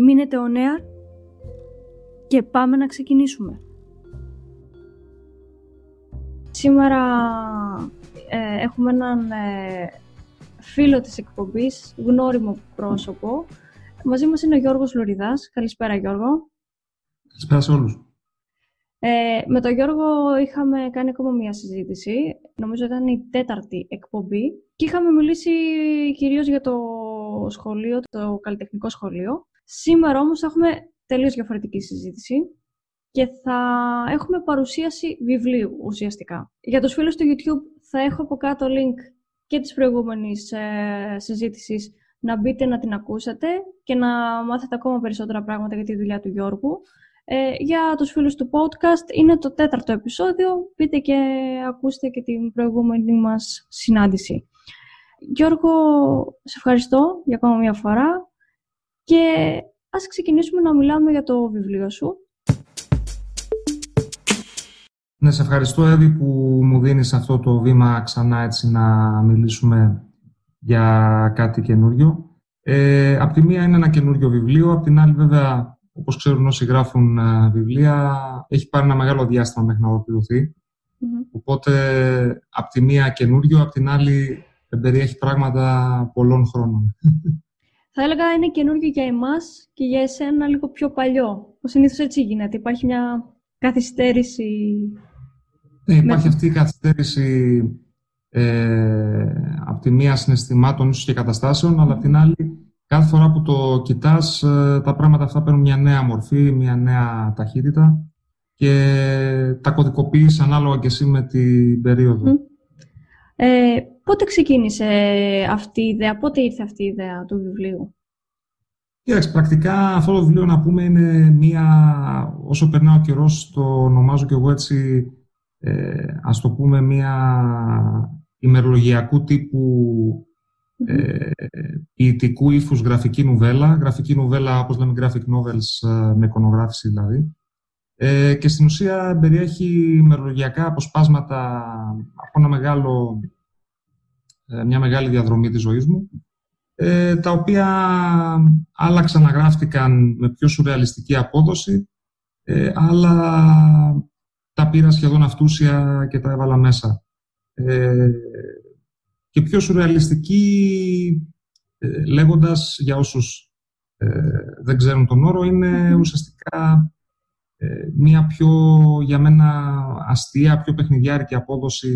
Μείνετε ο νέα και πάμε να ξεκινήσουμε. Σήμερα ε, έχουμε έναν ε, φίλο της εκπομπής, γνώριμο πρόσωπο. Μαζί μας είναι ο Γιώργος Λωριδάς. Καλησπέρα Γιώργο. Καλησπέρα σε όλους. Ε, με τον Γιώργο είχαμε κάνει ακόμα μία συζήτηση. Νομίζω ήταν η τέταρτη εκπομπή. Και είχαμε μιλήσει κυρίως για το σχολείο, το καλλιτεχνικό σχολείο. Σήμερα όμως έχουμε τελείως διαφορετική συζήτηση και θα έχουμε παρουσίαση βιβλίου ουσιαστικά. Για τους φίλους του YouTube θα έχω από κάτω link και της προηγούμενης ε, συζήτησης να μπείτε να την ακούσετε και να μάθετε ακόμα περισσότερα πράγματα για τη δουλειά του Γιώργου. Ε, για τους φίλους του podcast είναι το τέταρτο επεισόδιο. Μπείτε και ακούστε και την προηγούμενη μας συνάντηση. Γιώργο, σε ευχαριστώ για ακόμα μια φορά και ας ξεκινήσουμε να μιλάμε για το βιβλίο σου. Ναι, σε ευχαριστώ Εύη που μου δίνεις αυτό το βήμα ξανά έτσι να μιλήσουμε για κάτι καινούριο. Ε, απ' τη μία είναι ένα καινούριο βιβλίο, απ' την άλλη βέβαια όπως ξέρουν όσοι γράφουν ε, βιβλία έχει πάρει ένα μεγάλο διάστημα μέχρι να ολοκληρωθει Οπότε απ' τη μία καινούριο, απ' την άλλη περιέχει πράγματα πολλών χρόνων. Θα έλεγα είναι καινούργιο για εμάς και για εσένα λίγο πιο παλιό. Ο συνήθως έτσι γίνεται. Υπάρχει μια καθυστέρηση. Ναι, υπάρχει αυτή η καθυστέρηση ε, από τη μία συναισθημάτων ίσως και καταστάσεων, αλλά από την άλλη κάθε φορά που το κοιτάς ε, τα πράγματα αυτά παίρνουν μια νέα μορφή, μια νέα ταχύτητα και τα κωδικοποιείς ανάλογα και εσύ με την περίοδο. Ε, πότε ξεκίνησε αυτή η ιδέα, πότε ήρθε αυτή η ιδέα του βιβλίου; Κοίταξε, πρακτικά αυτό το βιβλίο να πούμε είναι μία, όσο περνά ο καιρός το ονομάζω και εγώ έτσι, ε, ας το πούμε μία ημερολογιακού τύπου ε, ποιητικού ύφους γραφική νουβέλα, γραφική νουβέλα όπως λέμε graphic novels ε, με εικονογράφηση δηλαδή, ε, και στην ουσία περιέχει μερολογιακά αποσπάσματα από ένα μεγάλο, ε, μια μεγάλη διαδρομή της ζωής μου, ε, τα οποία άλλα ξαναγράφτηκαν με πιο σουρεαλιστική απόδοση, ε, αλλά τα πήρα σχεδόν αυτούσια και τα έβαλα μέσα. Ε, και πιο σουρεαλιστική, ε, λέγοντας για όσους δεν ξέρουν τον όρο, είναι ουσιαστικά ε, μία πιο, για μένα, αστεία, πιο παιχνιδιάρικη απόδοση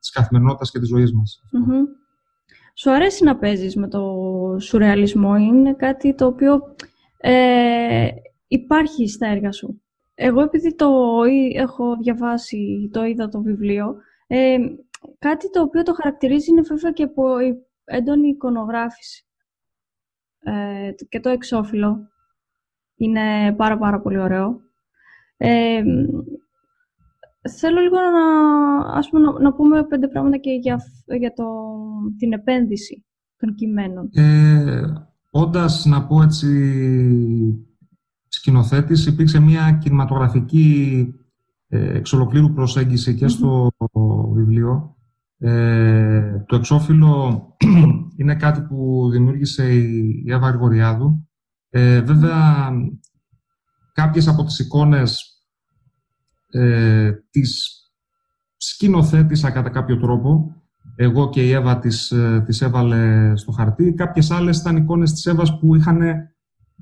της καθημερινότητας και της ζωής μας. Σου αρέσει να παίζεις με το σουρεαλισμό, είναι κάτι το οποίο ε, υπάρχει στα έργα σου. Εγώ επειδή το έχω διαβάσει, το είδα το βιβλίο, ε, κάτι το οποίο το χαρακτηρίζει είναι βέβαια και από έντονη εικονογράφηση. Ε, και το εξώφυλλο είναι πάρα πάρα πολύ ωραίο. Ε, θέλω λίγο να, ας πούμε, να, πούμε πέντε πράγματα και για, για το, την επένδυση των κειμένων. Ε, όντας, να πω έτσι, σκηνοθέτης, υπήρξε μια κινηματογραφική ε, εξ ολοκλήρου προσέγγιση και στο βιβλίο. Ε, το εξώφυλλο είναι κάτι που δημιούργησε η Εύα Γρηγοριάδου. Ε, βέβαια, κάποιες από τις εικόνες ε, τις σκηνοθέτησα κατά κάποιο τρόπο. Εγώ και η Εύα τις, ε, τις έβαλε στο χαρτί. Κάποιες άλλες ήταν εικόνες της Εύας που είχαν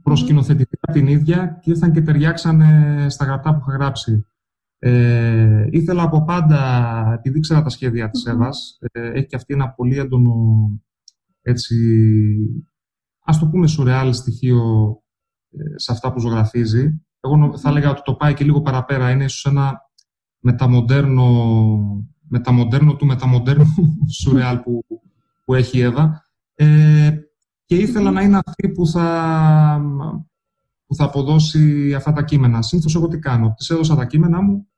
προσκηνοθετηθεί mm. την ίδια και ήρθαν και ταιριάξανε στα γραπτά που είχα γράψει. Ε, ήθελα από πάντα, επειδή ήξερα τα σχέδια της Εύας, ε, έχει και αυτή ένα πολύ έντονο, έτσι, ας το πούμε, σουρεάλ στοιχείο ε, σε αυτά που ζωγραφίζει. Εγώ θα έλεγα ότι το πάει και λίγο παραπέρα. Είναι ίσως ένα μεταμοντέρνο, μεταμοντέρνο του μεταμοντέρνου σουρεάλ που, που έχει η Εύα. Ε, και ήθελα να είναι αυτή που θα, που θα αποδώσει αυτά τα κείμενα. Συνήθως εγώ τι κάνω. Τη έδωσα τα κείμενα μου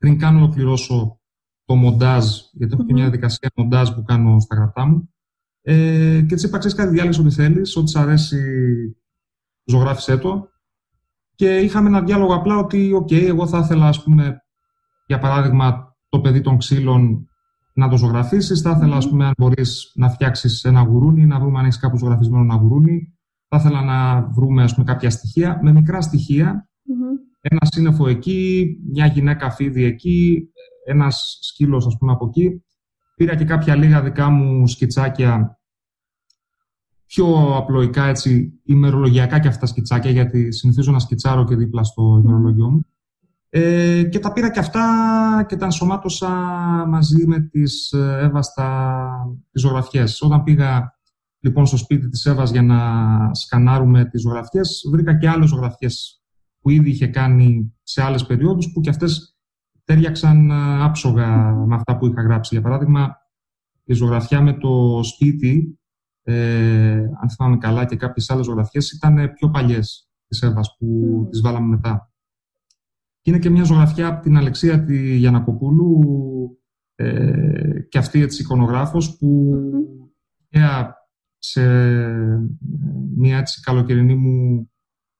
πριν κάνω ολοκληρώσω το μοντάζ, γιατί έχω και μια διαδικασία μοντάζ που κάνω στα γραφτά μου. Ε, και της είπα: Ξέρεις κάτι, διάλεξε ό,τι θέλεις, ό,τι σ' αρέσει, ζωγράφισε το. Και είχαμε ένα διάλογο απλά ότι, OK, εγώ θα ήθελα, ας πούμε, για παράδειγμα, το παιδί των ξύλων να το ζωγραφίσεις. Θα ήθελα, ας πούμε, αν μπορείς να φτιάξεις ένα γουρούνι, να βρούμε αν έχεις κάπου ζωγραφισμένο ένα γουρούνι. Θα ήθελα να βρούμε, ας πούμε, κάποια στοιχεία, με μικρά στοιχεία. Ένα σύννεφο εκεί, μια γυναίκα φίδι εκεί, ένας σκύλος, ας πούμε, από εκεί. Πήρα και κάποια λίγα δικά μου σκιτσάκια πιο απλοϊκά, έτσι, ημερολογιακά και αυτά σκιτσάκια, γιατί συνηθίζω να σκιτσάρω και δίπλα στο ημερολογιό μου. Ε, και τα πήρα και αυτά και τα ενσωμάτωσα μαζί με τις ε, Εύα στα τις ζωγραφιές. Όταν πήγα λοιπόν στο σπίτι της Εύας για να σκανάρουμε τις ζωγραφιές, βρήκα και άλλες ζωγραφιές που ήδη είχε κάνει σε άλλες περιόδους, που και αυτές τέριαξαν ε, άψογα με αυτά που είχα γράψει. Για παράδειγμα, η ζωγραφιά με το σπίτι, ε, αν θυμάμαι καλά, και κάποιες άλλες ζωγραφιές ήταν πιο παλιές της Εύας που mm. τις βάλαμε μετά. Και είναι και μια ζωγραφιά από την Αλεξία τη Γιανακοπούλου, ε, και αυτή έτσι εικονογράφος, που mm. σε μια έτσι καλοκαιρινή μου,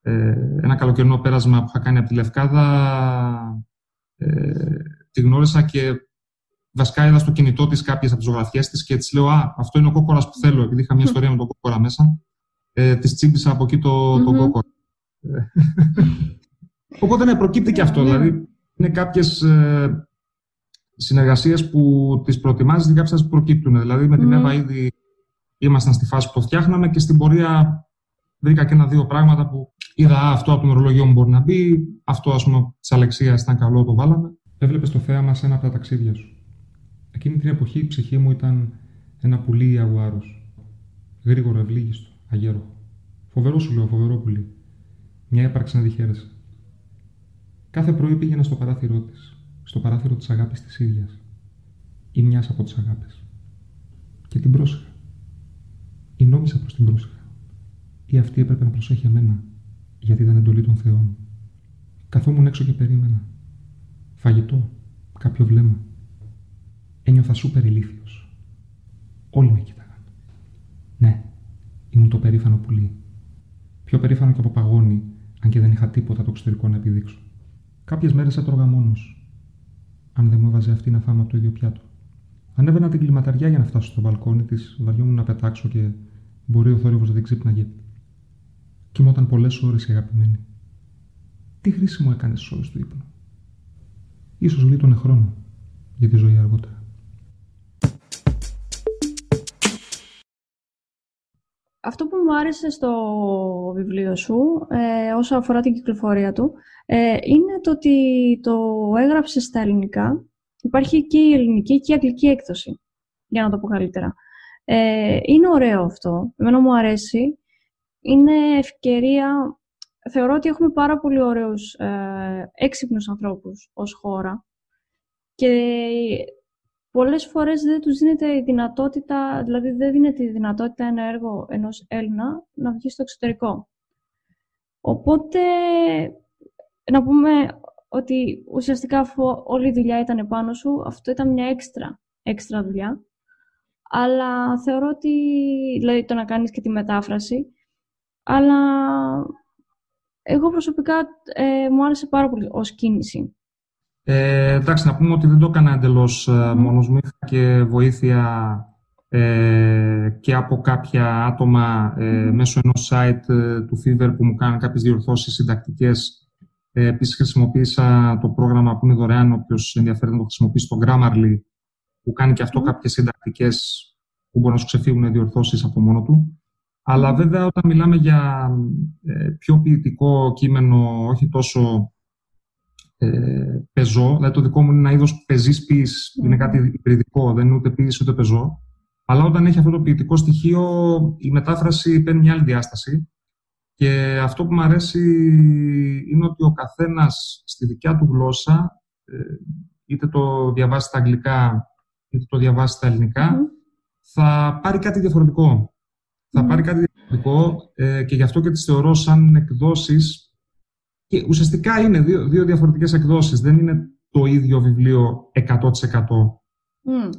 ε, ένα καλοκαιρινό πέρασμα που είχα κάνει από τη Λευκάδα, ε, τη γνώρισα και βασικά είδα στο κινητό της κάποιες από τις ζωγραφιές της και της λέω: Α, αυτό είναι ο κόκορας που θέλω, επειδή είχα μια ιστορία με τον κόκορα μέσα. Ε, της τσίμπησα από εκεί το, mm-hmm. τον κόκορα. Οπότε ναι, προκύπτει και αυτό. Δηλαδή, είναι κάποιες ε, συνεργασίες που τις προετοιμάζεις και κάποιες που προκύπτουν. Δηλαδή, με την Εύα ήδη ήμασταν στη φάση που το φτιάχναμε και στην πορεία βρήκα και ένα-δύο πράγματα που είδα αυτό από το μερολογιό μου μπορεί να μπει, αυτό ας πούμε της Αλεξίας ήταν καλό, το βάλαμε. Έβλεπες το θέαμα σε ένα από τα ταξίδια σου. Εκείνη την εποχή η ψυχή μου ήταν ένα πουλί αγουάρος. Γρήγορο, ευλίγιστο, αγέρο. Φοβερό σου λέω, φοβερό πουλί. Μια έπαρξη να διχαίρεσαι. Κάθε πρωί πήγαινα στο παράθυρό της, στο παράθυρο της αγάπης της ίδιας ή μιας από τις αγάπες. Και την πρόσεχα. Ή νόμιζα προ την πρόσεχα ή αυτή έπρεπε να προσέχει εμένα, γιατί ήταν εντολή των Θεών. Καθόμουν έξω και περίμενα. Φαγητό, κάποιο βλέμμα. Ένιωθα σούπερ ηλίθιος. Όλοι με κοίταγαν. Ναι, ήμουν το περήφανο πουλί. Πιο περήφανο και από παγόνι, αν και δεν είχα τίποτα το εξωτερικό να επιδείξω. Κάποιες μέρες έτρωγα μόνος. Αν δεν μου έβαζε αυτή να φάμε από το ίδιο πιάτο. Ανέβαινα την κλιματαριά για να φτάσω στο μπαλκόνι της, βαριόμουν να πετάξω και μπορεί ο θόρυβος να την ξύπναγε Κοιμόταν πολλές ώρες η αγαπημένη. Τι χρήσιμο έκανες στι ώρε του ύπνου. Ίσως γλίτωνε χρόνο για τη ζωή αργότερα. Αυτό που μου άρεσε στο βιβλίο σου, ε, όσο αφορά την κυκλοφορία του, ε, είναι το ότι το έγραψες στα ελληνικά. Υπάρχει και η ελληνική και η αγγλική έκδοση, για να το πω καλύτερα. Ε, είναι ωραίο αυτό. Εμένα μου αρέσει είναι ευκαιρία... Θεωρώ ότι έχουμε πάρα πολύ ωραίους ε, έξυπνους ανθρώπους ως χώρα και πολλές φορές δεν τους δίνεται η δυνατότητα, δηλαδή δεν δίνεται η δυνατότητα ένα έργο ενός Έλληνα να βγει στο εξωτερικό. Οπότε, να πούμε ότι ουσιαστικά αφού όλη η δουλειά ήταν επάνω σου, αυτό ήταν μια έξτρα, έξτρα δουλειά. Αλλά θεωρώ ότι, δηλαδή το να κάνεις και τη μετάφραση, αλλά εγώ προσωπικά ε, μου άρεσε πάρα πολύ ως κίνηση. Ε, εντάξει, να πούμε ότι δεν το έκανα εντελώς ε, μόνος μου. Είχα και βοήθεια ε, και από κάποια άτομα ε, μέσω ενός site ε, του Fever που μου κάνουν κάποιες διορθώσεις συντακτικές. Ε, επίσης χρησιμοποίησα το πρόγραμμα που είναι δωρεάν, όποιος ενδιαφέρει να το χρησιμοποιήσει, το Grammarly, που κάνει και αυτό mm. κάποιες συντακτικές που μπορεί να σου ξεφύγουν διορθώσεις από μόνο του. Αλλά βέβαια όταν μιλάμε για ε, πιο ποιητικό κείμενο, όχι τόσο ε, πεζό, δηλαδή το δικό μου είναι ένα είδος πεζής ποιης, είναι κάτι υπηρετικό, δεν είναι ούτε ποιης ούτε πεζό. Αλλά όταν έχει αυτό το ποιητικό στοιχείο, η μετάφραση παίρνει μια άλλη διάσταση. Και αυτό που μου αρέσει είναι ότι ο καθένας στη δικιά του γλώσσα, ε, είτε το διαβάσει στα αγγλικά, είτε το διαβάσει στα ελληνικά, θα πάρει κάτι διαφορετικό. θα πάρει κάτι διαφορετικό ε, και γι' αυτό και τις θεωρώ σαν εκδόσεις και ουσιαστικά είναι δύο, δύο διαφορετικές εκδόσεις. Δεν είναι το ίδιο βιβλίο 100%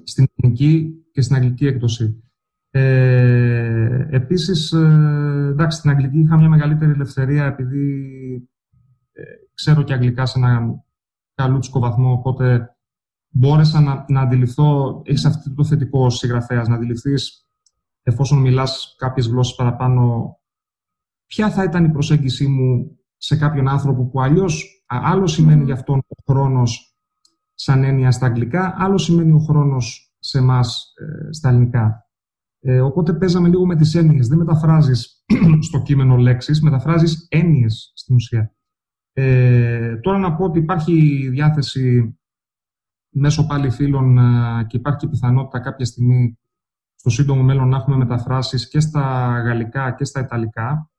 στην ελληνική και στην αγγλική έκδοση. Ε, επίσης, ε, εντάξει, στην αγγλική είχα μια μεγαλύτερη ελευθερία επειδή ε, ξέρω και αγγλικά σε ένα καλούτσικο βαθμό, οπότε μπόρεσα να, να αντιληφθώ, έχεις αυτό το θετικό συγγραφέας, να αντιληφθείς εφόσον μιλάς κάποιες γλώσσες παραπάνω, ποια θα ήταν η προσέγγιση μου σε κάποιον άνθρωπο που αλλιώς άλλο σημαίνει για αυτόν ο χρόνος σαν έννοια στα αγγλικά, άλλο σημαίνει ο χρόνος σε εμάς ε, στα ελληνικά. Ε, οπότε παίζαμε λίγο με τις έννοιες. Δεν μεταφράζεις στο κείμενο λέξεις, μεταφράζεις έννοιες στην ουσία. Ε, τώρα να πω ότι υπάρχει διάθεση μέσω πάλι φίλων ε, και υπάρχει πιθανότητα κάποια στιγμή στο σύντομο μέλλον να έχουμε μεταφράσεις και στα γαλλικά και στα ιταλικά.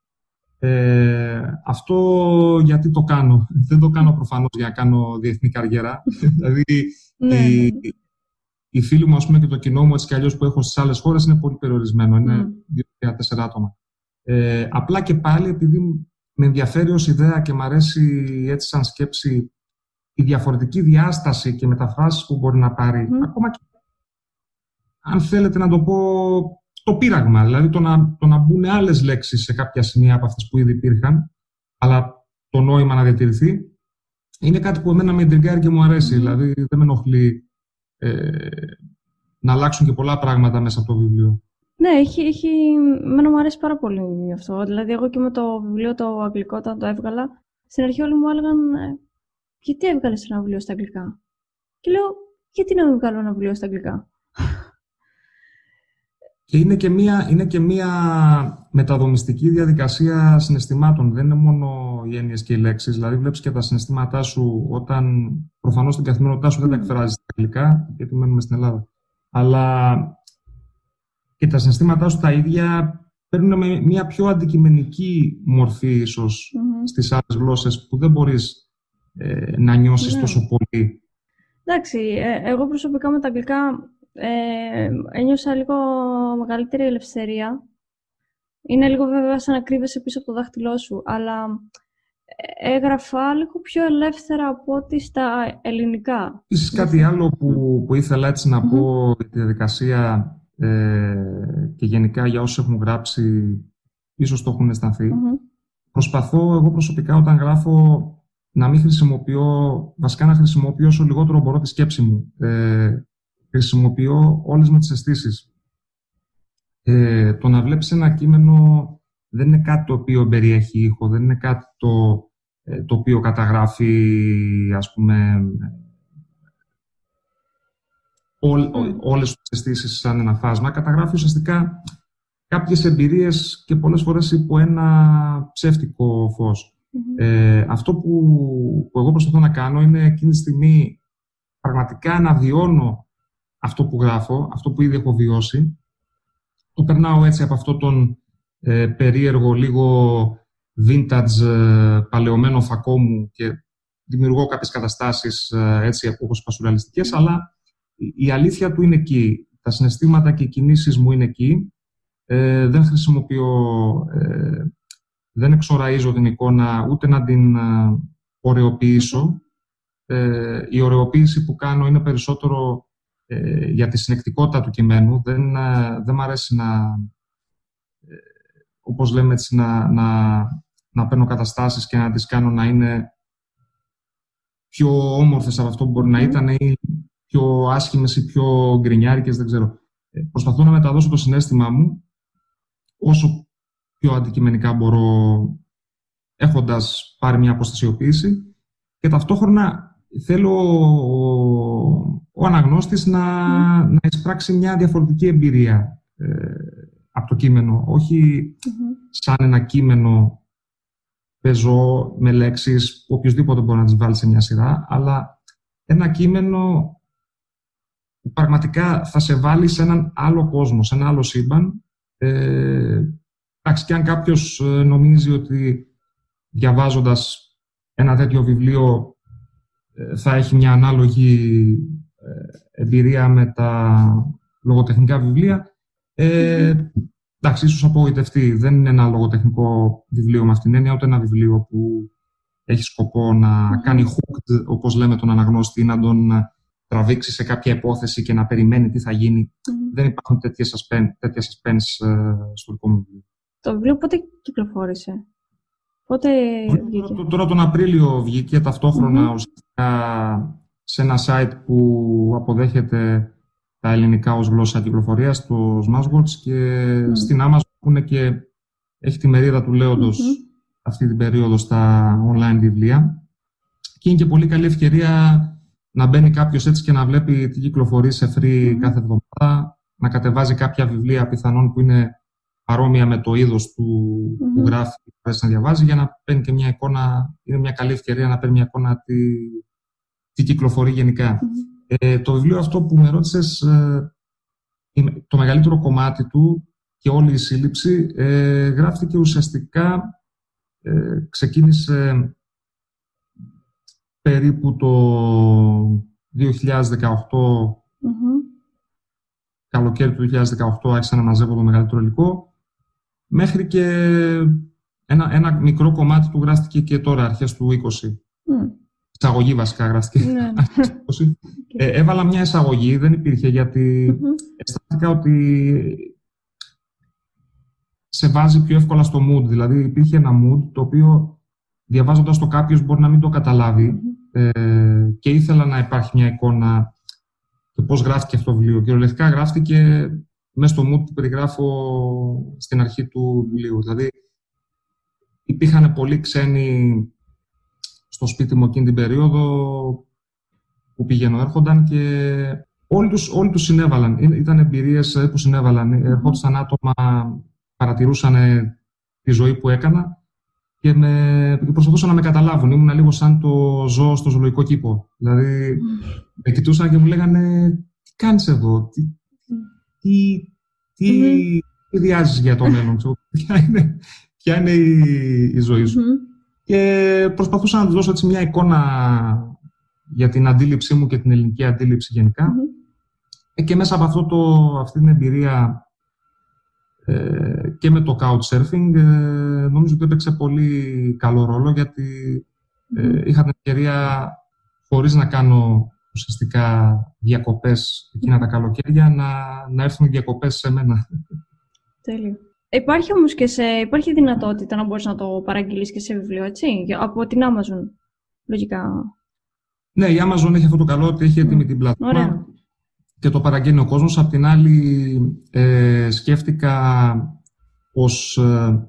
Ε, αυτό γιατί το κάνω. Δεν το κάνω προφανώς για να κάνω διεθνή καριέρα. δηλαδή, ναι, οι, ναι. οι φίλοι μου ας πούμε, και το κοινό μου έτσι κι αλλιώς που έχω στις άλλες χώρες είναι πολύ περιορισμένο. Είναι δύο-τέσσερα άτομα. Ε, απλά και πάλι επειδή με ενδιαφέρει ως ιδέα και μου αρέσει έτσι σαν σκέψη η διαφορετική διάσταση και μεταφράσεις που μπορεί να πάρει, ακόμα και αν θέλετε να το πω, το πείραγμα. Δηλαδή το να, το να μπουν άλλες λέξεις σε κάποια σημεία από αυτές που ήδη υπήρχαν, αλλά το νόημα να διατηρηθεί, είναι κάτι που εμένα με εντριγκάρει και μου αρέσει. Δηλαδή δεν με ενοχλεί ε, να αλλάξουν και πολλά πράγματα μέσα από το βιβλίο. Ναι, έχει, έχει... Μένα μου αρέσει πάρα πολύ αυτό. Δηλαδή, εγώ και με το βιβλίο το αγγλικό, όταν το έβγαλα, στην αρχή όλοι μου έλεγαν ε, γιατί έβγαλες ένα βιβλίο στα αγγλικά; Και λέω, γιατί να μην βγάλω ένα βιβλίο στα αγγλικά; Και είναι και μία, είναι και μία μεταδομιστική διαδικασία συναισθημάτων. Δεν είναι μόνο οι έννοιες και οι λέξεις. Δηλαδή, βλέπεις και τα συναισθήματά σου όταν προφανώς στην καθημερινότητά σου δεν τα εκφράζεις στα αγγλικά, γιατί μένουμε στην Ελλάδα. Αλλά και τα συναισθήματά σου τα ίδια παίρνουν με μια πιο αντικειμενική μορφή, ίσως, mm-hmm. στις άλλες γλώσσες που δεν μπορείς ε, να νιώσεις ναι. τόσο πολύ. Εντάξει, ε, εγώ προσωπικά με τα αγγλικά ε, ένιωσα λίγο μεγαλύτερη ελευθερία. Είναι λίγο βέβαια σαν να κρύβεσαι πίσω από το δάχτυλό σου, αλλά ε, έγραφα λίγο πιο ελεύθερα από ό,τι στα ελληνικά. Ίσως κάτι άλλο που, που ήθελα έτσι να πω για τη διαδικασία ε, και γενικά για όσους έχουν γράψει, ίσως το έχουν αισθανθεί. Προσπαθώ εγώ προσωπικά όταν γράφω να μην χρησιμοποιώ, βασικά να χρησιμοποιώ όσο λιγότερο μπορώ τη σκέψη μου. Ε, χρησιμοποιώ όλες μου τις αισθήσεις. Ε, το να βλέπεις ένα κείμενο δεν είναι κάτι το οποίο περιέχει ήχο, δεν είναι κάτι το, ε, το οποίο καταγράφει, ας πούμε, όλ, όλες τις αισθήσεις σαν ένα φάσμα. Καταγράφει ουσιαστικά κάποιες εμπειρίες και πολλές φορές υπό ένα ψεύτικο φως. Ε, αυτό που, που εγώ προσπαθώ να κάνω είναι εκείνη τη στιγμή πραγματικά να βιώνω αυτό που γράφω, αυτό που ήδη έχω βιώσει. Το περνάω έτσι από αυτό τον ε, περίεργο, λίγο vintage, ε, παλαιωμένο φακό μου και δημιουργώ κάποιες καταστάσεις ε, έτσι όπως πασουραλιστικές, αλλά η αλήθεια του είναι εκεί. Τα συναισθήματα και οι κινήσεις μου είναι εκεί. Ε, δεν χρησιμοποιώ, ε, δεν εξοραίζω την εικόνα ούτε να την ωρεοποιήσω. η ωρεοποίηση που κάνω είναι περισσότερο ε, για τη συνεκτικότητα του κειμένου. Δεν, ε, δεν μ' αρέσει να, ε, όπως λέμε έτσι, να, να, να παίρνω καταστάσεις και να τις κάνω να είναι πιο όμορφες από αυτό που μπορεί να ήταν ή πιο άσχημες ή πιο γκρινιάρικες, δεν ξέρω. προσπαθώ να μεταδώσω το συνέστημά μου όσο πιο αντικειμενικά μπορώ έχοντας πάρει μια αποστασιοποίηση και ταυτόχρονα θέλω ο αναγνώστης να, να εισπράξει μια διαφορετική εμπειρία ε, από το κείμενο. σαν ένα κείμενο πεζό με λέξεις που οποιοδήποτε μπορεί να τις βάλει σε μια σειρά, αλλά ένα κείμενο που πραγματικά θα σε βάλει σε έναν άλλο κόσμο, σε ένα άλλο σύμπαν. Ε, εντάξει, και αν κάποιος ε, νομίζει ότι διαβάζοντας ένα τέτοιο βιβλίο ε, θα έχει μια ανάλογη ε, εμπειρία με τα λογοτεχνικά βιβλία. Ε, εντάξει, ίσως απογοητευτεί. Δεν είναι ένα λογοτεχνικό βιβλίο με αυτήν την έννοια, ούτε ένα βιβλίο που έχει σκοπό να κάνει hooked, όπως λέμε τον αναγνώστη, να τον τραβήξει σε κάποια υπόθεση και να περιμένει τι θα γίνει. Δεν υπάρχουν τέτοια suspense, τέτοια suspense ε, στο δικό μου βιβλίο. Το βιβλίο πότε κυκλοφόρησε; Πότε βγήκε; Τώρα, τώρα τον Απρίλιο βγήκε ταυτόχρονα ουσιαστικά σε ένα site που αποδέχεται τα ελληνικά ως γλώσσα κυκλοφορίας, το Smashwords και στην Amazon που είναι και έχει τη μερίδα του λέοντος αυτή την περίοδο στα online βιβλία. Και είναι και πολύ καλή ευκαιρία να μπαίνει κάποιος έτσι και να βλέπει τι κυκλοφορεί σε free κάθε εβδομάδα, να κατεβάζει κάποια βιβλία πιθανόν που είναι παρόμοια με το είδος του που γράφει και να διαβάζει, για να παίρνει και μια εικόνα. Είναι μια καλή ευκαιρία να παίρνει μια εικόνα τι, τι κυκλοφορεί Ε, το βιβλίο αυτό που με ρώτησες, ε, το μεγαλύτερο κομμάτι του και όλη η σύλληψη ε, γράφτηκε ουσιαστικά, ε, ξεκίνησε περίπου το 2018, καλοκαίρι του 2018 άρχισα να μαζεύω το μεγαλύτερο υλικό, μέχρι και ένα, ένα μικρό κομμάτι του γράφτηκε και τώρα, αρχές του 20. Mm. Εισαγωγή βασικά γράφτηκε. Ναι. ε, έβαλα μια εισαγωγή, δεν υπήρχε, γιατί αισθάνθηκα ότι σε βάζει πιο εύκολα στο mood. Δηλαδή υπήρχε ένα mood το οποίο διαβάζοντας το κάποιος μπορεί να μην το καταλαβει ε, και ήθελα να υπάρχει μια εικόνα και πώς γράφτηκε αυτό το βιβλίο. Κυριολεκτικά γράφτηκε μέσα στο mood που περιγράφω στην αρχή του βιβλίου. Δηλαδή, υπήρχαν πολλοί ξένοι στο σπίτι μου εκείνη την περίοδο που πηγαίνω, έρχονταν και όλοι τους, όλοι τους συνέβαλαν. Ήταν εμπειρίες που συνέβαλαν. Ερχόντουσαν άτομα, παρατηρούσαν τη ζωή που έκανα και, με, και προσπαθούσαν να με καταλάβουν. Ήμουν λίγο σαν το ζώο στο ζωολογικό κήπο. Δηλαδή, με κοιτούσαν και μου λέγανε «Τι κάνεις εδώ, τι, τι, τι, για το μέλλον, ποια είναι, ποια είναι η, η ζωή σου». Και προσπαθούσα να τους δώσω έτσι μια εικόνα για την αντίληψή μου και την ελληνική αντίληψη γενικά. Ε, και μέσα από αυτό το, αυτή την εμπειρία ε, και με το couchsurfing ε, νομίζω ότι έπαιξε πολύ καλό ρόλο γιατί ε, είχα την ευκαιρία χωρίς να κάνω ουσιαστικά διακοπές εκείνα τα καλοκαίρια να, να έρθουν οι διακοπές σε μένα. Τέλειο. Υπάρχει όμως και σε, υπάρχει δυνατότητα να μπορείς να το παραγγείλεις και σε βιβλίο, έτσι, από την Amazon, λογικά. Ναι, η Amazon έχει αυτό το καλό ότι έχει έτοιμη την πλατφόρμα και το παραγγέλνει ο κόσμος. Απ' την άλλη, ε, σκέφτηκα πως ε,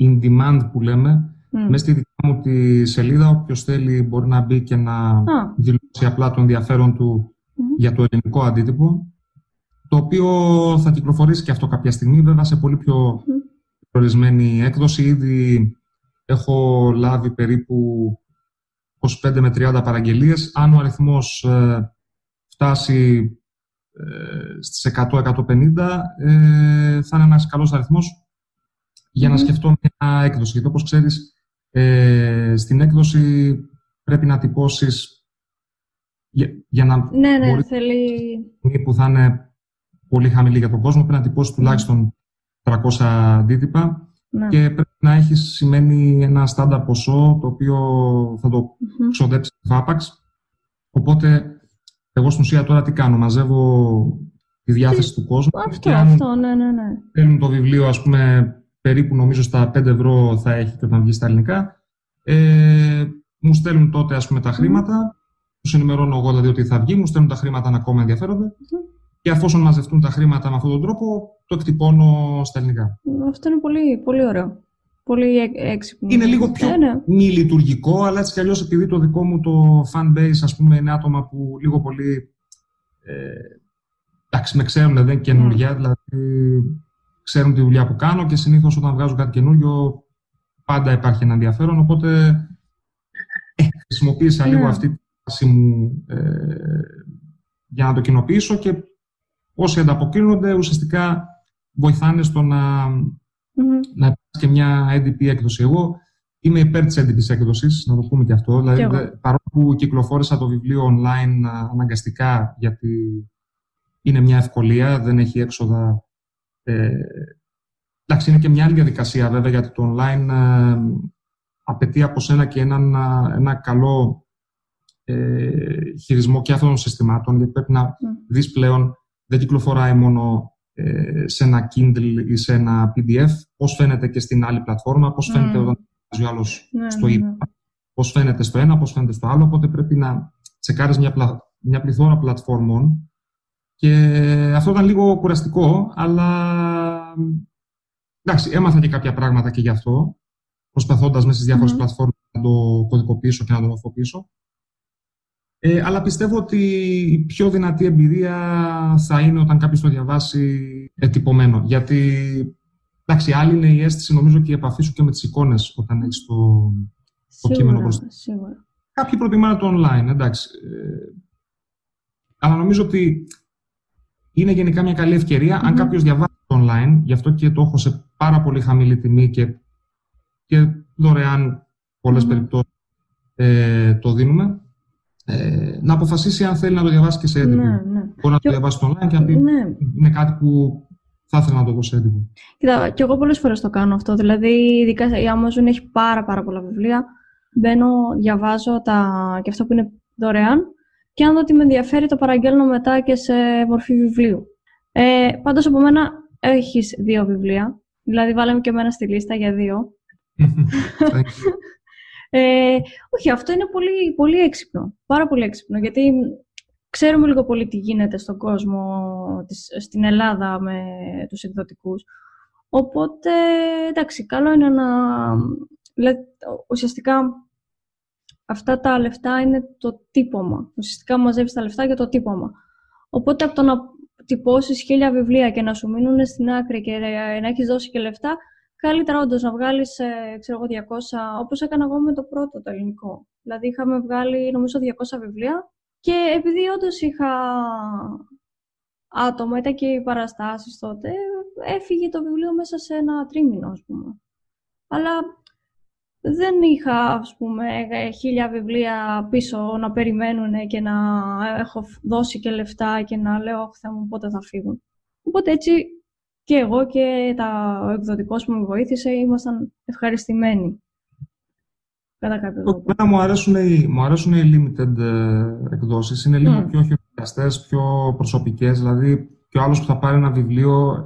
in, demand που λέμε, mm. μέσα στη δική μου τη σελίδα, όποιος θέλει μπορεί να μπει και να δηλώσει απλά το ενδιαφέρον του για το ελληνικό αντίτυπο, το οποίο θα κυκλοφορήσει και αυτό κάποια στιγμή, βέβαια σε πολύ πιο προορισμένη έκδοση. Ήδη έχω λάβει περίπου 25 με 30 παραγγελίες. Αν ο αριθμός ε, φτάσει ε, στις 100-150 ε, θα είναι ένας καλός αριθμός για να σκεφτώ μια έκδοση. Γιατί όπως ξέρεις, ε, στην έκδοση πρέπει να τυπώσεις για, για να ναι, ναι, θέλει... που θα είναι πολύ χαμηλή για τον κόσμο, πρέπει να τυπώσεις τουλάχιστον 300 αντίτυπα ναι. και πρέπει να έχεις σημαίνει ένα στάντα ποσό το οποίο θα το mm-hmm. ξοδέψεις Vapax. Οπότε εγώ στην ουσία τώρα τι κάνω, μαζεύω τη διάθεση του κόσμου. Αυτό, και αν αυτό, ναι, ναι, ναι. Θέλουν το βιβλίο, ας πούμε, περίπου νομίζω στα 5 ευρώ θα έχει και όταν βγει στα ελληνικά. Ε, μου στέλνουν τότε, ας πούμε, τα χρήματα. Mm. Τους ενημερώνω εγώ δηλαδή ότι θα βγει, μου στέλνουν τα χρήματα να ακόμα ενδιαφέρονται. Και αφόσον μαζευτούν τα χρήματα με αυτόν τον τρόπο, το εκτυπώνω στα ελληνικά. Αυτό είναι πολύ, πολύ ωραίο πολύ έξυπνο. Είναι λίγο πιο ε, ναι. μη λειτουργικό, αλλά έτσι κι αλλιώς επειδή το δικό μου το fan base, ας πούμε, είναι άτομα που λίγο πολύ... Ε, εντάξει, με ξέρουν, δεν είναι καινούργια, mm. δηλαδή ξέρουν τη δουλειά που κάνω και συνήθως όταν βγάζω κάτι καινούριο πάντα υπάρχει ένα ενδιαφέρον, οπότε ε, χρησιμοποίησα λίγο ναι. αυτή τη φάση μου ε, για να το κοινοποιήσω και όσοι ανταποκρίνονται ουσιαστικά βοηθάνε στο να mm-hmm. να υπάρχει και μια NDP έκδοση. Εγώ είμαι υπέρ της NDP έκδοσης, να το πούμε και αυτό. Δηλαδή, παρόλο που κυκλοφόρησα το βιβλίο online αναγκαστικά, γιατί είναι μια ευκολία, δεν έχει έξοδα Ε, εντάξει, είναι και μια άλλη διαδικασία βέβαια, γιατί το online ε, απαιτεί από σένα και έναν, ένα καλό ε, χειρισμό και αυτών των συστημάτων, γιατί πρέπει να mm. δεις πλέον, δεν κυκλοφοράει μόνο ε, σε ένα Kindle ή σε ένα PDF, πώς φαίνεται και στην άλλη πλατφόρμα, πώς φαίνεται όταν βάζει ο άλλος ναι, στο ναι, ναι. πώς φαίνεται στο ένα, πώς φαίνεται στο άλλο, οπότε πρέπει να τσεκάρεις μια, πλα, μια πληθώρα πλατφόρμων και αυτό ήταν λίγο κουραστικό, αλλά εντάξει, έμαθα και κάποια πράγματα και γι' αυτό, προσπαθώντας μέσα στις διάφορες mm. πλατφόρμες να το κωδικοποιήσω και να το μορφοποιήσω. Ε, αλλά πιστεύω ότι η πιο δυνατή εμπειρία θα είναι όταν κάποιος το διαβάσει ετυπωμένο. Γιατί, εντάξει, άλλη είναι η αίσθηση, νομίζω, και η επαφή σου και με τις εικόνες όταν έχεις το, το κείμενο μπροστά. Σίγουρα. Κάποιοι προτιμάνε το online, εντάξει. Ε, αλλά νομίζω ότι είναι γενικά μια καλή ευκαιρία αν κάποιος διαβάσει το online, γι' αυτό και το έχω σε πάρα πολύ χαμηλή τιμή και, και δωρεάν πολλές περιπτώσεις ε, το δίνουμε, ε, να αποφασίσει αν θέλει να το διαβάσει και σε έντυπο. Ναι, ναι. Μπορεί να το διαβάσει στο online και να πει ναι. είναι κάτι που θα ήθελα να το δω σε έντυπο. Κοίτα, και εγώ πολλές φορές το κάνω αυτό. Δηλαδή, ειδικά η Amazon έχει πάρα, πάρα πολλά βιβλία. Μπαίνω, διαβάζω τα... και αυτό που είναι δωρεάν και αν δω ότι με ενδιαφέρει το παραγγέλνω μετά και σε μορφή βιβλίου. Ε, πάντως από μένα έχεις δύο βιβλία. Δηλαδή βάλαμε και εμένα στη λίστα για δύο. Ε, όχι, αυτό είναι πολύ, πολύ έξυπνο. Πάρα πολύ έξυπνο. Γιατί ξέρουμε λίγο πολύ τι γίνεται στον κόσμο, στην Ελλάδα με τους εκδοτικούς. Οπότε, εντάξει, καλό είναι να... Δηλαδή, ουσιαστικά, αυτά τα λεφτά είναι το τύπομα. Ουσιαστικά μαζεύεις τα λεφτά για το τύπομα. Οπότε, από το να τυπώσεις χίλια βιβλία και να σου μείνουν στην άκρη και να έχεις δώσει και λεφτά, Καλύτερα όντως να βγάλεις, ε, ξέρω εγώ, 200, όπως έκανα εγώ με το πρώτο το ελληνικό. Δηλαδή είχαμε βγάλει νομίζω 200 βιβλία και επειδή όντως είχα άτομα, ήταν και οι παραστάσεις τότε, έφυγε το βιβλίο μέσα σε ένα τρίμηνο, ας πούμε. Αλλά δεν είχα, ας πούμε, χίλια βιβλία πίσω να περιμένουν και να έχω δώσει και λεφτά και να λέω, θα μου, πότε θα φύγουν. Οπότε έτσι και εγώ και τα, ο εκδοτικός που με βοήθησε ήμασταν ευχαριστημένοι. Κατά κάποιο τρόπο. μου αρέσουν, οι, μου αρέσουν οι limited ε, εκδόσεις. Είναι λίγο mm. πιο χειροκραστές, πιο προσωπικές. Δηλαδή, και ο άλλος που θα πάρει ένα βιβλίο,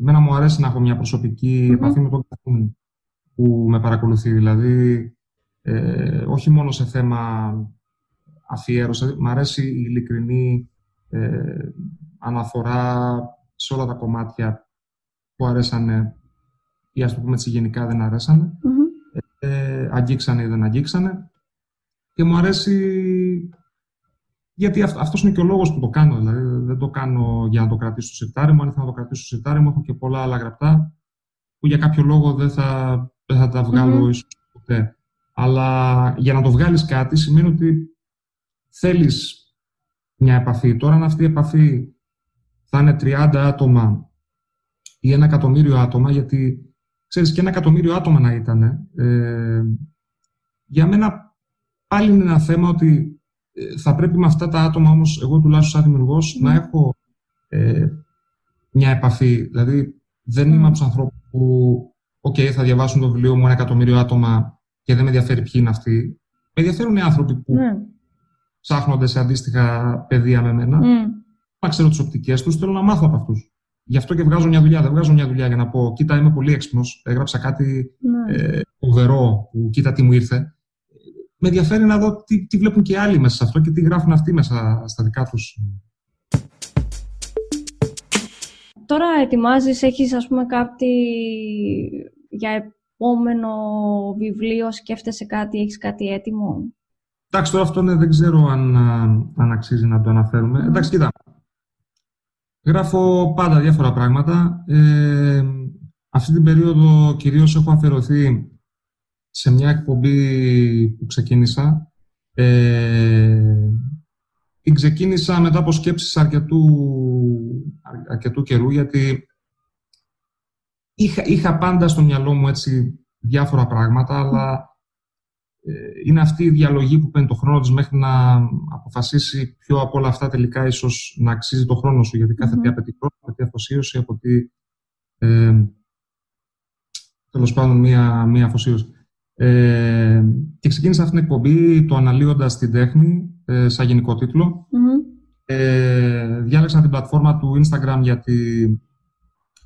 εμένα μου αρέσει να έχω μια προσωπική mm-hmm. επαφή με τον καθένα που με παρακολουθεί. Δηλαδή, ε, όχι μόνο σε θέμα αφιέρωση, μου αρέσει η ειλικρινή ε, αναφορά σε όλα τα κομμάτια που αρέσανε ή ας το πούμε έτσι γενικά δεν αρέσανε. Mm-hmm. Ε, αγγίξανε ή δεν αγγίξανε. Και μου αρέσει γιατί αυτό αυτός είναι και ο λόγος που το κάνω. Δηλαδή δεν το κάνω για να το κρατήσω στο σιρτάρι μου. Αν ήθελα να το κρατήσω στο σιρτάρι μου, έχω και πολλά άλλα γραπτά που για κάποιο λόγο δεν θα, δεν θα τα βγάλω mm-hmm. ίσως ποτέ. Αλλά για να το βγάλεις κάτι σημαίνει ότι θέλεις μια επαφή. Τώρα αν αυτή η επαφή θα είναι 30 άτομα ή ένα εκατομμύριο άτομα, γιατί ξέρεις και ένα εκατομμύριο άτομα να ήταν, ε, για μένα πάλι είναι ένα θέμα ότι ε, θα πρέπει με αυτά τα άτομα όμως, εγώ τουλάχιστον σαν δημιουργός, να έχω ε, μια επαφή. Δηλαδή, δεν είμαι από τους ανθρώπους που, οκ, θα διαβάσουν το βιβλίο μου ένα εκατομμύριο άτομα και δεν με ενδιαφέρει ποιοι είναι αυτοί. Με ενδιαφέρουν οι άνθρωποι που ναι. ψάχνονται σε αντίστοιχα πεδία με μένα να ξέρω τις οπτικές τους, θέλω να μάθω από αυτούς. Γι' αυτό και βγάζω μια δουλειά. Δεν βγάζω μια δουλειά για να πω: Κοίτα, είμαι πολύ έξυπνος. Έγραψα κάτι ναι. ε, φοβερό, που κοίτα τι μου ήρθε. Με ενδιαφέρει να δω τι, τι βλέπουν και οι άλλοι μέσα σε αυτό και τι γράφουν αυτοί μέσα στα δικά τους. Τώρα ετοιμάζεις, έχεις ας πούμε κάτι για επόμενο βιβλίο, σκέφτεσαι κάτι, έχεις κάτι έτοιμο; Εντάξει, τώρα αυτό δεν ξέρω αν, αν αξίζει να το αναφέρουμε. Mm. Εντάξει, κοίτα, Γράφω πάντα διάφορα πράγματα. Ε, αυτή την περίοδο κυρίως έχω αφαιρωθεί σε μια εκπομπή που ξεκίνησα. Ε, την ξεκίνησα μετά από σκέψεις αρκετού, αρκετού καιρού, γιατί είχα, είχα πάντα στο μυαλό μου έτσι διάφορα πράγματα, αλλά ε, είναι αυτή η διαλογή που παίρνει το χρόνο της μέχρι να αποφασίσει ποιο από όλα αυτά τελικά ίσως να αξίζει το χρόνο σου, γιατί κάθε τι απαιτεί χρόνο, απαιτεί αφοσίωση, απαιτεί Ε, Τέλος πάντων, μία, μία αφοσίωση. Ε, και ξεκίνησα αυτή την εκπομπή το αναλύοντας την τέχνη, ε, σαν γενικό Ε, διάλεξα την πλατφόρμα του Instagram γιατί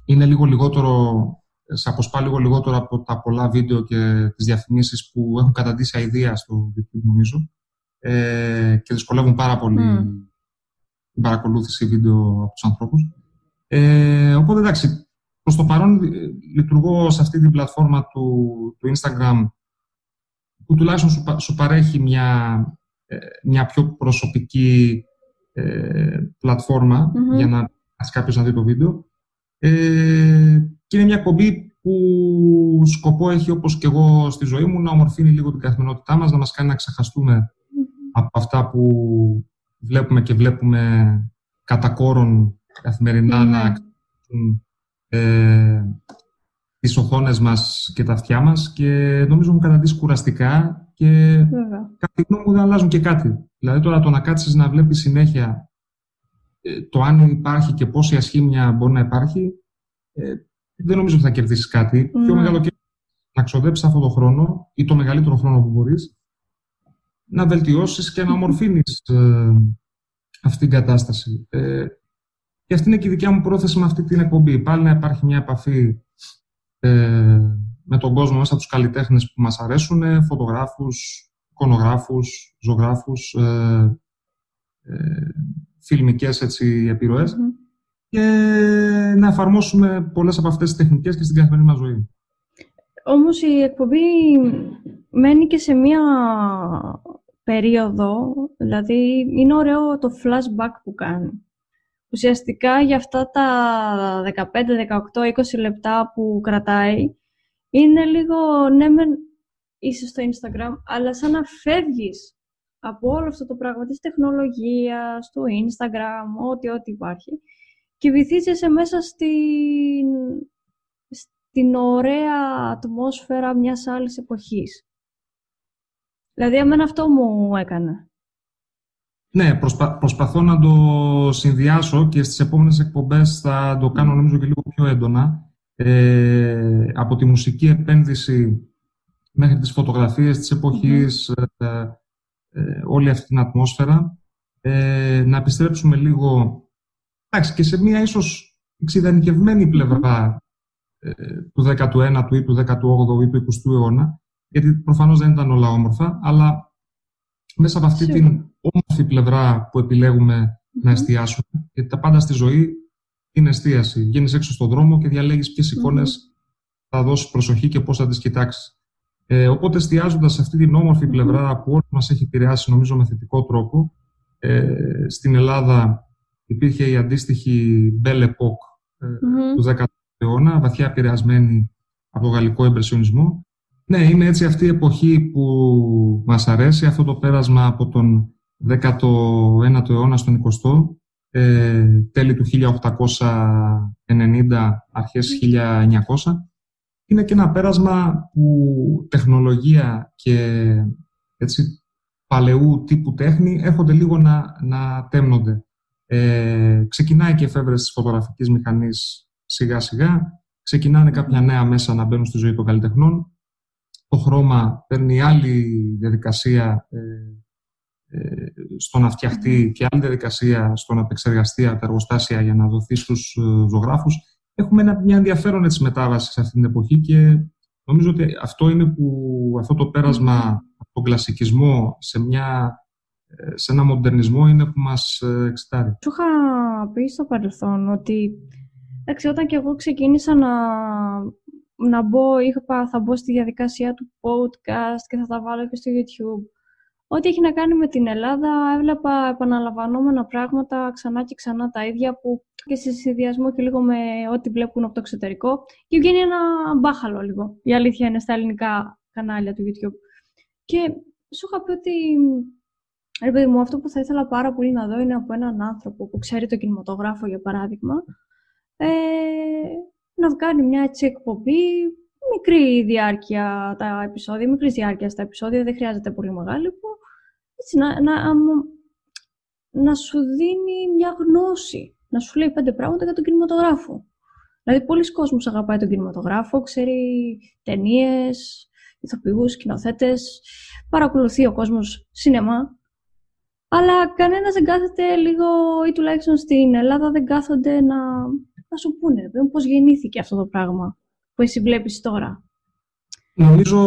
είναι λίγο λιγότερο, σε αποσπά λίγο λιγότερο από τα πολλά βίντεο και τις διαφημίσεις που έχουν καταντήσει αηδία στο YouTube νομίζω ε, και δυσκολεύουν πάρα πολύ mm. την παρακολούθηση βίντεο από τους ανθρώπους. Ε, οπότε εντάξει, προς το παρόν ε, λειτουργώ σε αυτή την πλατφόρμα του, του Instagram που τουλάχιστον σου, σου παρέχει μια, ε, μια πιο προσωπική ε, πλατφορμα για να κάτσεις κάποιος να δει το βίντεο. Ε, και είναι μια κομπή που σκοπό έχει όπως και εγώ στη ζωή μου να ομορφύνει λίγο την καθημερινότητά μας, να μας κάνει να ξεχαστούμε από αυτά που βλέπουμε και βλέπουμε κατά κόρον καθημερινά να ξεχαστούν ε, τις οθόνες μας και τα αυτιά μας και νομίζω μου καταντήσει κουραστικά και κάτι μου δεν αλλάζουν και κάτι. Δηλαδή τώρα το να κάτσεις να βλέπεις συνέχεια ε, το αν υπάρχει και πόση ασχήμια μπορεί να υπάρχει ε, δεν νομίζω ότι θα κερδίσεις κάτι. Mm. Πιο μεγάλο και να ξοδέψεις αυτό το χρόνο ή το μεγαλύτερο χρόνο που μπορείς να βελτιώσεις και να ομορφύνεις ε, αυτή την κατάσταση. Ε, και αυτή είναι και η δικιά μου πρόθεση με αυτή την εκπομπή. Πάλι να υπάρχει μια επαφή ε, με τον κόσμο μέσα από τους καλλιτέχνες που μας αρέσουν, φωτογράφους, εικονογράφους, ζωγράφους, ε, ε, φιλμικές έτσι, και να εφαρμόσουμε πολλές από αυτές τις τεχνικές και στην καθημερινή μας ζωή. Όμως η εκπομπή μένει και σε μία περίοδο, δηλαδή είναι ωραίο το flashback που κάνει ουσιαστικά για αυτά τα 15, 18, 20 λεπτά που κρατάει, είναι λίγο, ναι μεν είσαι στο Instagram, αλλά σαν να φεύγεις από όλο αυτό το πράγμα της τεχνολογίας, του Instagram, ό,τι ό,τι υπάρχει και βυθίζεσαι μέσα στην, στην ωραία ατμόσφαιρα μιας άλλης εποχής. Δηλαδή, εμένα αυτό μου έκανε. Ναι, προσπα, προσπαθώ να το συνδυάσω και στις επόμενες εκπομπές θα το κάνω νομίζω και λίγο πιο έντονα. Ε, από τη μουσική επένδυση μέχρι τις φωτογραφίες της εποχής, ε, ε, όλη αυτή την ατμόσφαιρα. Ε, να επιστρέψουμε λίγο εντάξει, και σε μία ίσως εξειδανικευμένη πλευρά ε, του 19ου ή του 18ου ή του 20ου αιώνα, γιατί προφανώς δεν ήταν όλα όμορφα, αλλά μέσα από αυτή την όμορφη πλευρά που επιλεγουμε να εστιάσουμε, γιατί τα πάντα στη ζωή είναι εστίαση. Βγαίνεις έξω στον δρόμο και διαλέγεις ποιες εικόνες θα δώσεις προσοχή και πώς θα τις κοιτάξεις. Ε, οπότε, εστιάζοντας σε αυτή την όμορφη πλευρά που όλου μας έχει επηρεάσει, νομίζω, με θετικό τρόπο, ε, στην Ελλάδα υπήρχε η αντίστοιχη Belle Époque ε, του 10ου αιώνα, βαθιά επηρεασμένη από το γαλλικό εμπρεσιονισμό. Ναι, είναι έτσι αυτή η εποχή που μας αρέσει, αυτό το πέρασμα από τον 19ο αιώνα στον 20ο, ε, τέλη του 1890, αρχές 1900. Είναι και ένα πέρασμα που τεχνολογία και έτσι, παλαιού τύπου τέχνη έρχονται λίγο να, να τέμνονται. Ε, ξεκινάει και η εφεύρεση της φωτογραφικής μηχανής σιγά σιγά, ξεκινάνε κάποια νέα μέσα να μπαίνουν στη ζωή των καλλιτεχνών, το χρώμα παίρνει άλλη διαδικασία ε, ε, στο να φτιαχτεί και άλλη διαδικασία στο να επεξεργαστεί από τα εργοστάσια για να δοθεί στους ε, ζωγράφους. Έχουμε ένα, μια ενδιαφέρον έτσι, μετάβαση σε αυτή την εποχή και νομίζω ότι αυτό είναι που αυτό το πέρασμα από τον κλασικισμό σε, μια, ε, σε ένα μοντερνισμό είναι που μας εξητάρει. Σου είχα πει στο παρελθόν ότι εντάξει, όταν και εγώ ξεκίνησα να να μπω, είχα, θα μπω στη διαδικασία του podcast και θα τα βάλω και στο YouTube. Ό,τι έχει να κάνει με την Ελλάδα, έβλεπα επαναλαμβανόμενα πράγματα ξανά και ξανά τα ίδια που και σε συνδυασμό και λίγο με ό,τι βλέπουν από το εξωτερικό και βγαίνει ένα μπάχαλο λίγο. Η αλήθεια είναι στα ελληνικά κανάλια του YouTube. Και σου είχα πει ότι ρε παιδί μου, αυτό που θα ήθελα πάρα πολύ να δω είναι από έναν άνθρωπο που ξέρει το κινηματογράφο, για παράδειγμα, ε, να κάνει μια έτσι εκπομπή, μικρή διάρκεια τα επεισόδια, μικρής διάρκειας στα επεισόδια, δεν χρειάζεται πολύ μεγάλη, που έτσι, να, να, να σου δίνει μια γνώση, να σου λέει πέντε πράγματα για τον κινηματογράφο. Δηλαδή, πολλοί κόσμος αγαπάει τον κινηματογράφο, ξέρει ταινίες, ηθοποιούς, σκηνοθέτες, παρακολουθεί ο κόσμος σινεμά. Αλλά κανένας δεν κάθεται λίγο, ή τουλάχιστον στην Ελλάδα δεν κάθονται να, να σου πούνε πώς γεννήθηκε αυτό το πράγμα που εσύ βλέπεις τώρα. Νομίζω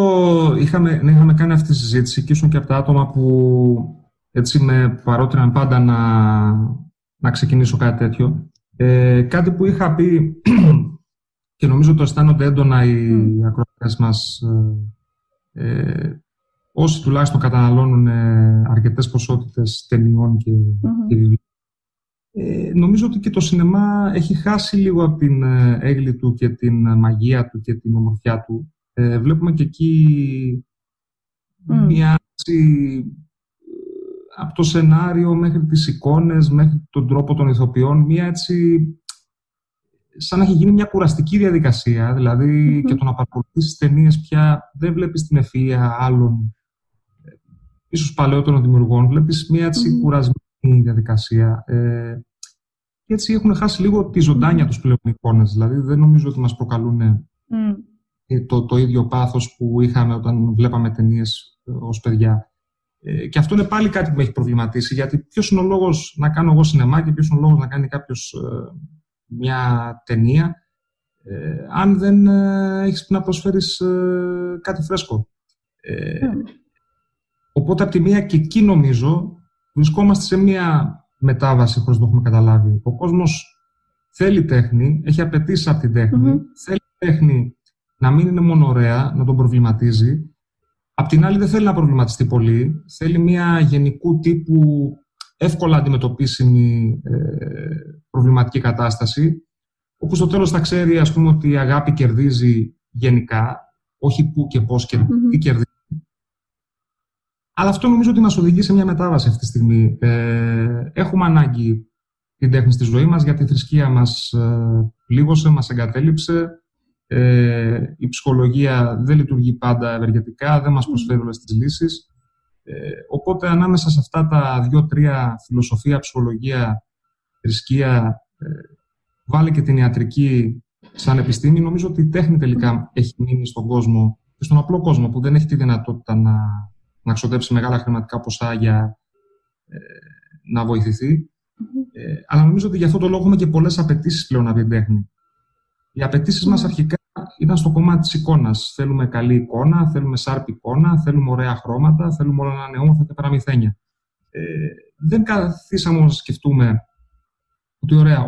είχαμε, ναι, είχαμε κάνει αυτή τη συζήτηση και ήσουν και από τα άτομα που έτσι με παρότριναν πάντα να, να ξεκινήσω κάτι τέτοιο. Ε, κάτι που είχα πει και νομίζω το αισθάνονται έντονα οι mm. ακροατές μας ε, ε, όσοι τουλάχιστον καταναλώνουν ε, αρκετές ποσότητες ταινιών και, mm ε, νομίζω ότι και το σινεμά έχει χάσει λίγο από την ε, έγκλη του και την μαγεία του και την ομορφιά του. Ε, βλέπουμε και εκεί μια από το σενάριο μέχρι τις εικόνες, μέχρι τον τρόπο των ηθοποιών, μια έτσι σαν να έχει γίνει μια κουραστική διαδικασία, δηλαδή και το να παρακολουθήσεις ταινίες πια δεν βλέπεις την ευφυΐα άλλων ίσως παλαιότερων δημιουργών, βλέπεις μια έτσι κουρασμένη διαδικασία. Ε, και έτσι έχουν χάσει λίγο τη ζωντάνια τους πλέον εικόνες, δηλαδή δεν νομίζω ότι μας προκαλούν το, το ίδιο πάθος που είχαμε όταν βλέπαμε ταινίες ως παιδιά. Ε, και αυτό είναι πάλι κάτι που με έχει προβληματίσει, γιατί ποιος είναι ο λόγος να κάνω εγώ σινεμά και ποιος είναι ο λόγος να κάνει κάποιος ε, μια ταινία, ε, αν δεν ε, έχεις να προσφέρεις ε, κάτι φρέσκο. Ε, Οπότε, από τη μία και εκεί νομίζω, βρισκόμαστε σε μια μετάβαση χωρίς να το έχουμε καταλάβει. Ο κόσμος θέλει τέχνη, έχει απαιτήσει από την τεχνη θέλει τέχνη να μην είναι μόνο ωραία, να τον προβληματίζει. Απ' την άλλη δεν θέλει να προβληματιστεί πολύ, θέλει μια γενικού τύπου εύκολα αντιμετωπίσιμη ε, προβληματική κατάσταση, όπου στο τέλος θα ξέρει ας πούμε, ότι η αγάπη κερδίζει γενικά, όχι πού και πώς και τι κερδίζει. Αλλά αυτό νομίζω ότι μας οδηγεί σε μια μετάβαση αυτή τη στιγμή. Ε, έχουμε ανάγκη την τέχνη στη ζωή μας, γιατί η θρησκεία μας ε, πλήγωσε, μας εγκατέλειψε. Ε, η ψυχολογία δεν λειτουργεί πάντα ευεργετικά, δεν μας προσφέρει όλες τις λύσεις. Ε, οπότε ανάμεσα σε αυτά τα δύο-τρία φιλοσοφία, ψυχολογία, θρησκεία, ε, βάλει και την ιατρική σαν επιστήμη, νομίζω ότι η τέχνη τελικά έχει μείνει στον κόσμο και στον απλό κόσμο που δεν έχει τη δυνατότητα να, να ξοδέψει μεγάλα χρηματικά ποσά για ε, να βοηθηθεί. Ε, αλλά νομίζω ότι για αυτό το λόγο έχουμε και πολλές απαιτήσεις πλέον από την τέχνη. Οι απαιτήσεις μας αρχικά ήταν στο κομμάτι της εικόνας. Θέλουμε καλή εικόνα, θέλουμε σάρπ εικόνα, θέλουμε ωραία χρώματα, θέλουμε όλα να είναι όμορφα και παραμυθένια. Ε, δεν καθίσαμε να σκεφτούμε ότι ωραία,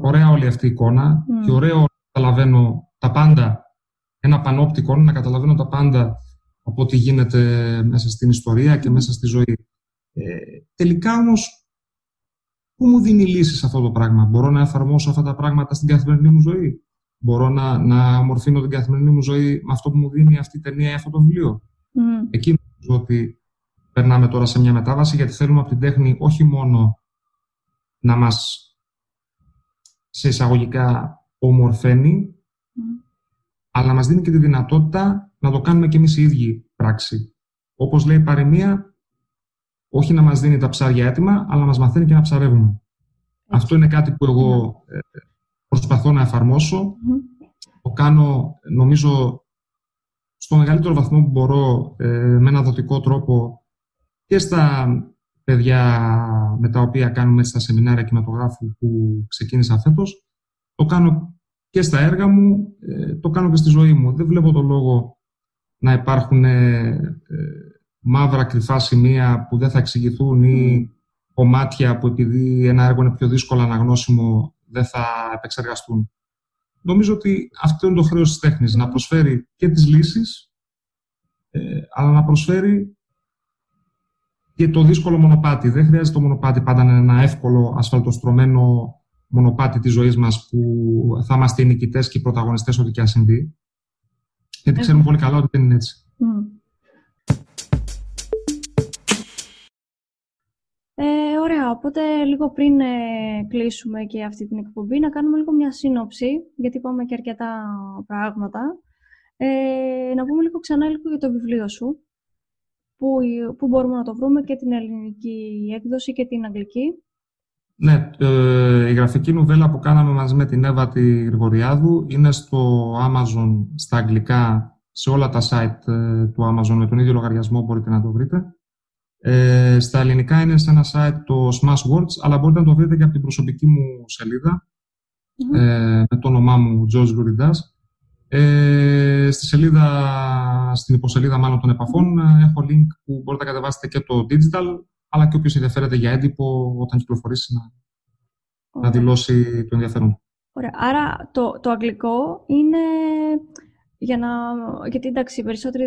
ωραία όλη αυτή η εικόνα mm. και ωραίο να καταλαβαίνω τα πάντα, ένα πανόπτικο, να καταλαβαίνω τα πάντα από ό,τι γίνεται μέσα στην ιστορία και μέσα στη ζωή. Ε, τελικά όμως, πού μου δίνει λύση σε αυτό το πράγμα; Μπορώ να εφαρμόσω αυτά τα πράγματα στην καθημερινή μου ζωή; Μπορώ να, να ομορφύνω την καθημερινή μου ζωή με αυτό που μου δίνει αυτή η ταινία ή αυτό το βιβλίο; Mm. Εκεί νομίζω ότι περνάμε τώρα σε μια μετάβαση γιατί θέλουμε από την τέχνη όχι μόνο να μας σε εισαγωγικά ομορφαίνει, mm. αλλά να μας δίνει και τη δυνατότητα να το κάνουμε κι εμείς οι ίδιοι πράξη. Όπως λέει η παροιμία, όχι να μας δίνει τα ψάρια έτοιμα, αλλά να μας μαθαίνει και να ψαρεύουμε. Αυτό είναι κάτι που εγώ ε, προσπαθώ να εφαρμόσω. Το κάνω, νομίζω, στο μεγαλύτερο βαθμό που μπορώ, ε, με ένα δοτικό τρόπο και στα παιδιά με τα οποία κάνουμε στα σεμινάρια κινηματογράφου που ξεκίνησα φέτος. Το κάνω και στα έργα μου, ε, το κάνω και στη ζωή μου. Δεν βλέπω το λόγο να υπάρχουν ε, μαύρα κρυφά σημεία που δεν θα εξηγηθούν ή κομμάτια που επειδή ένα έργο είναι πιο δύσκολο αναγνώσιμο δεν θα επεξεργαστούν. Νομίζω ότι αυτό είναι το χρέος της τέχνης, να προσφέρει και τις λύσεις, ε, αλλά να προσφέρει και το δύσκολο μονοπάτι. Δεν χρειάζεται το μονοπάτι πάντα να είναι ένα εύκολο, ασφαλτοστρωμένο μονοπάτι της ζωής μας που θα είμαστε οι νικητές και οι πρωταγωνιστές ό,τι και αν συμβεί. Γιατί ξέρουμε πολύ καλά ότι δεν είναι έτσι. Ε, ωραία, οπότε λίγο πριν ε, κλείσουμε και αυτή την εκπομπή, να κάνουμε λίγο μια σύνοψη, γιατί είπαμε και αρκετά πράγματα. Ε, να πούμε λίγο ξανά λίγο για το βιβλίο σου, που, που μπορούμε να το βρούμε και την ελληνική έκδοση και την αγγλική. Ναι, ε, η γραφική νουβέλα που κάναμε μαζί με την Εύα τη Γρηγοριάδου είναι στο Amazon στα αγγλικά, σε όλα τα site ε, του Amazon με τον ίδιο λογαριασμό μπορείτε να το βρείτε. Ε, στα ελληνικά είναι σε ένα site το Smash Words, αλλά μπορείτε να το βρείτε και από την προσωπική μου σελίδα ε, με το όνομά μου George Luridas. Ε, στη σελίδα, στην υποσελίδα μάλλον των επαφών έχω link που μπορείτε να κατεβάσετε και το digital αλλά και όποιος ενδιαφέρεται για έντυπο όταν κυκλοφορήσει να, να δηλώσει το ενδιαφέρον. Ωραία. Άρα το, το αγγλικό είναι για να. Γιατί εντάξει, οι περισσότεροι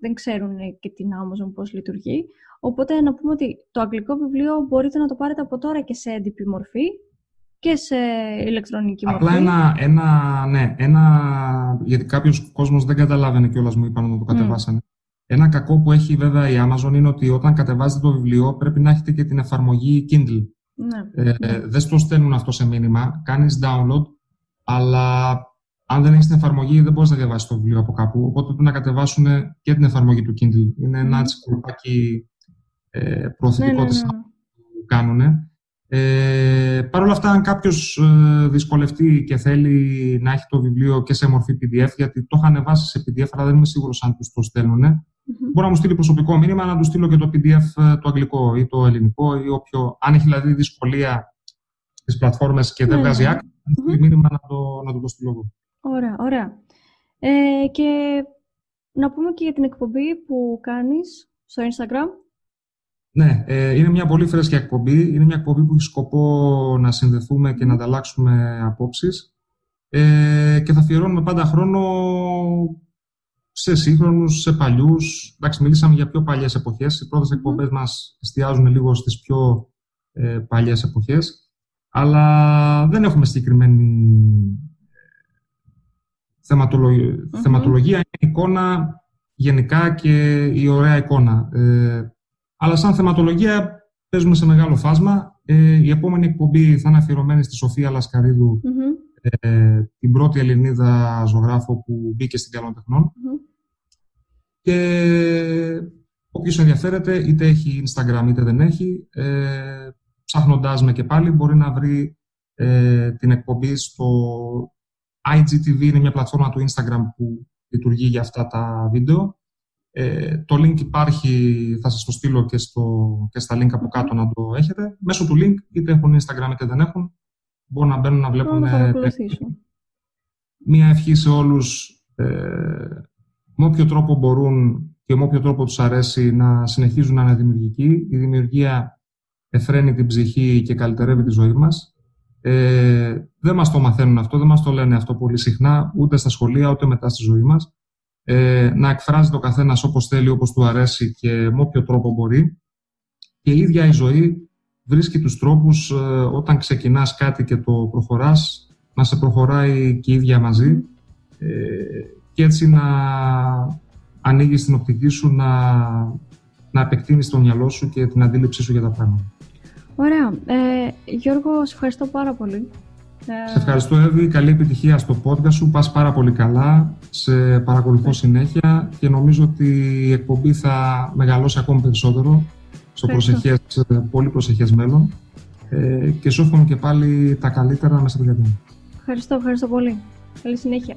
δεν, ξέρουν και την Amazon πώς λειτουργεί. Οπότε να πούμε ότι το αγγλικό βιβλίο μπορείτε να το πάρετε από τώρα και σε έντυπη μορφή και σε ηλεκτρονική μορφή. Απλά ένα, ένα, ναι, ένα, γιατί κάποιος κόσμος δεν καταλάβαινε κιόλας μου είπαν να το κατεβάσανε. Ένα κακό που έχει βέβαια η Amazon είναι ότι όταν κατεβάζετε το βιβλίο πρέπει να έχετε και την εφαρμογή Kindle. Ναι. Ε, ναι. Δεν στο στέλνουν αυτό σε μήνυμα, κάνεις download, αλλά αν δεν έχεις την εφαρμογή δεν μπορείς να διαβάσεις το βιβλίο από κάπου, οπότε πρέπει να κατεβάσουν και την εφαρμογή του Kindle. Είναι ένα έτσι κολπάκι ε, προωθητικότητας ναι, ναι, ναι. που κάνουν. Ε, Παρ' όλα αυτά, αν κάποιος ε, δυσκολευτεί και θέλει να έχει το βιβλίο και σε μορφή PDF, γιατί το είχα ανεβάσει σε PDF, αλλά δεν είμαι σίγουρος αν τους το στέλνουν, Mm-hmm. Μπορώ να μου στείλει προσωπικό μήνυμα, να του στείλω και το PDF ε, το αγγλικό ή το ελληνικό ή όποιο. Αν έχει δηλαδή δυσκολία στις πλατφόρμες και δεν ναι, βγάζει ναι. άκρη, να στείλει μήνυμα να το, να το, στείλω εγώ. Ωραία, ωραία. Ε, και να πούμε και για την εκπομπή που κάνεις στο Instagram. Ναι, ε, είναι μια πολύ φρέσκια εκπομπή. Είναι μια εκπομπή που έχει σκοπό να συνδεθούμε και να ανταλλάξουμε απόψεις. Ε, και θα αφιερώνουμε πάντα χρόνο σε σύγχρονους, σε παλιούς. Εντάξει, μιλήσαμε για πιο παλιές εποχές. Οι πρώτες εκπομπές μας εστιάζουν λίγο στις πιο ε, παλιές εποχές. Αλλά δεν έχουμε συγκεκριμένη θεματολογία. Mm-hmm. Θεματολογία είναι εικόνα γενικά και η ωραία εικόνα. Ε, αλλά σαν θεματολογία παίζουμε σε μεγάλο φάσμα. Ε, η επόμενη εκπομπή θα είναι αφιερωμένη στη Σοφία Λασκαρίδου, ε, την πρώτη Ελληνίδα ζωγράφο που μπήκε στην καλών τεχνών. Και όποιος ενδιαφέρεται, είτε έχει Instagram είτε δεν έχει, ε, ψάχνοντάς με και πάλι μπορεί να βρει ε, την εκπομπή στο IGTV, είναι μια πλατφόρμα του Instagram που λειτουργεί για αυτά τα βίντεο. Ε, το link υπάρχει, θα σας το στείλω και, στο, και στα link από κάτω να το έχετε. Μέσω του link, είτε έχουν Instagram είτε δεν έχουν, μπορούν να μπαίνουν να βλέπουν... Μία ευχή σε όλους ε, με όποιο τρόπο μπορούν και με όποιο τρόπο τους αρέσει να συνεχίζουν να είναι δημιουργικοί. Η δημιουργία εφραίνει την ψυχή και καλυτερεύει τη ζωή μας. Ε, δεν μας το μαθαίνουν αυτό, δεν μας το λένε αυτό πολύ συχνά, ούτε στα σχολεία, ούτε μετά στη ζωή μας. Ε, να εκφράζει το καθένας όπως θέλει, όπως του αρέσει και με όποιο τρόπο μπορεί. Και η ίδια η ζωή βρίσκει τους τρόπους ε, όταν ξεκινάς κάτι και το προχωράς, να σε προχωράει και η ίδια μαζί. Ε, και έτσι να ανοίγεις την οπτική σου, να, να επεκτείνεις το μυαλό σου και την αντίληψή σου για τα πράγματα. Ωραία. Ε, Γιώργο, σε ευχαριστώ πάρα πολύ. Ε, σε ευχαριστώ, Εύη. Καλή επιτυχία στο podcast σου. Πας πάρα πολύ καλά. Σε παρακολουθώ συνέχεια και νομίζω ότι η εκπομπή θα μεγαλώσει ακόμη περισσότερο στο προσεχές, πολύ προσεχές μέλλον. Ε, και σου εύχομαι και πάλι τα καλύτερα μέσα από την Ευχαριστώ, ευχαριστώ πολύ. Καλή συνέχεια.